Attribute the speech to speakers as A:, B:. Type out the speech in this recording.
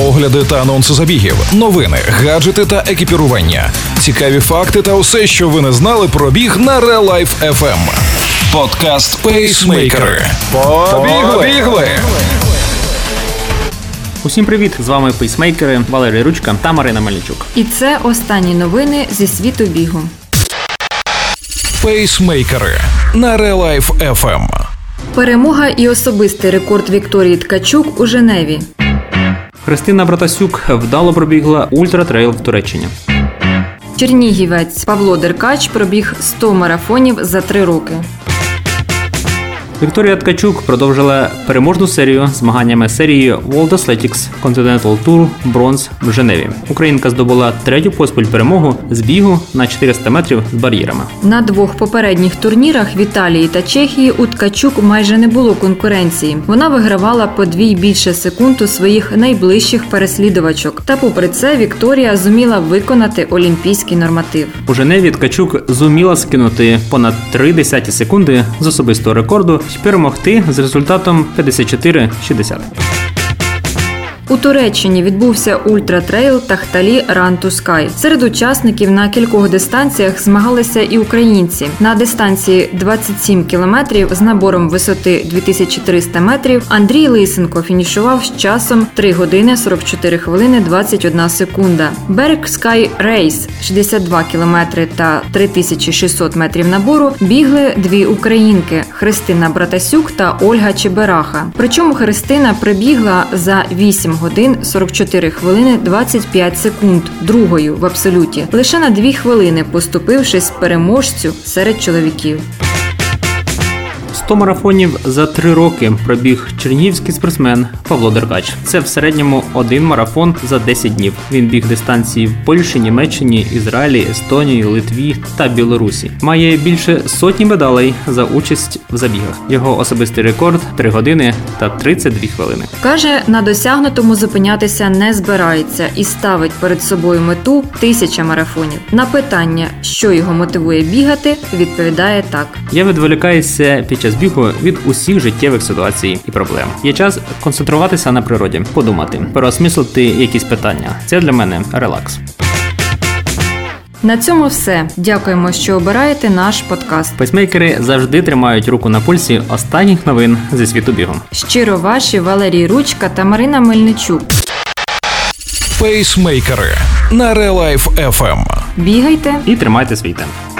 A: огляди та анонси забігів, новини, гаджети та екіпірування, цікаві факти та усе, що ви не знали про біг на Real Life FM. Подкаст Пейсмейкери. Побігли!
B: Усім привіт! З вами пейсмейкери Валерій Ручка та Марина Мельничук.
C: І це останні новини зі світу бігу.
A: Пейсмейкери на Real Life FM.
C: Перемога і особистий рекорд Вікторії Ткачук у Женеві.
B: Христина Братасюк вдало пробігла ультратрейл в Туреччині.
C: Чернігівець Павло Деркач пробіг 100 марафонів за три роки.
B: Вікторія Ткачук продовжила переможну серію змаганнями серії World Athletics Continental Tour Бронз в Женеві. Українка здобула третю поспіль перемогу з бігу на 400 метрів з бар'єрами.
C: На двох попередніх турнірах в Італії та Чехії у Ткачук майже не було конкуренції. Вона вигравала по дві більше секунд у своїх найближчих переслідувачок. Та попри це Вікторія зуміла виконати олімпійський норматив.
B: У Женеві Ткачук зуміла скинути понад 3 десяті секунди з особистого рекорду перемогти з результатом 54-60.
C: У Туреччині відбувся ультратрейл Тахталі to Sky. Серед учасників на кількох дистанціях змагалися і українці. На дистанції 27 кілометрів з набором висоти 2300 метрів Андрій Лисенко фінішував з часом 3 години 44 хвилини 21 секунда. Берг Sky Race 62 кілометри та 3600 метрів набору бігли дві українки Христина Братасюк та Ольга Чебераха. Причому Христина прибігла за 8 годин 44 хвилини 25 секунд другою в абсолюті, лише на 2 хвилини поступившись переможцю серед чоловіків.
B: 100 марафонів за три роки пробіг чернігівський спортсмен Павло Деркач. Це в середньому один марафон за 10 днів. Він біг дистанції в Польщі, Німеччині, Ізраїлі, Естонії, Литві та Білорусі. Має більше сотні медалей за участь в забігах. Його особистий рекорд 3 години та 32 хвилини.
C: Каже, на досягнутому зупинятися не збирається і ставить перед собою мету тисяча марафонів. На питання, що його мотивує бігати, відповідає так.
B: Я відволікаюся під час бігу від усіх життєвих ситуацій і проблем. Є час концентруватися на природі, подумати, переосмислити якісь питання. Це для мене релакс.
C: На цьому все. Дякуємо, що обираєте наш подкаст.
B: Пейсмейкери завжди тримають руку на пульсі останніх новин зі світу бігу.
C: Щиро ваші Валерій Ручка та Марина Мельничук.
A: Пейсмейкери на Real Life FM.
C: Бігайте
B: І тримайте свій темп.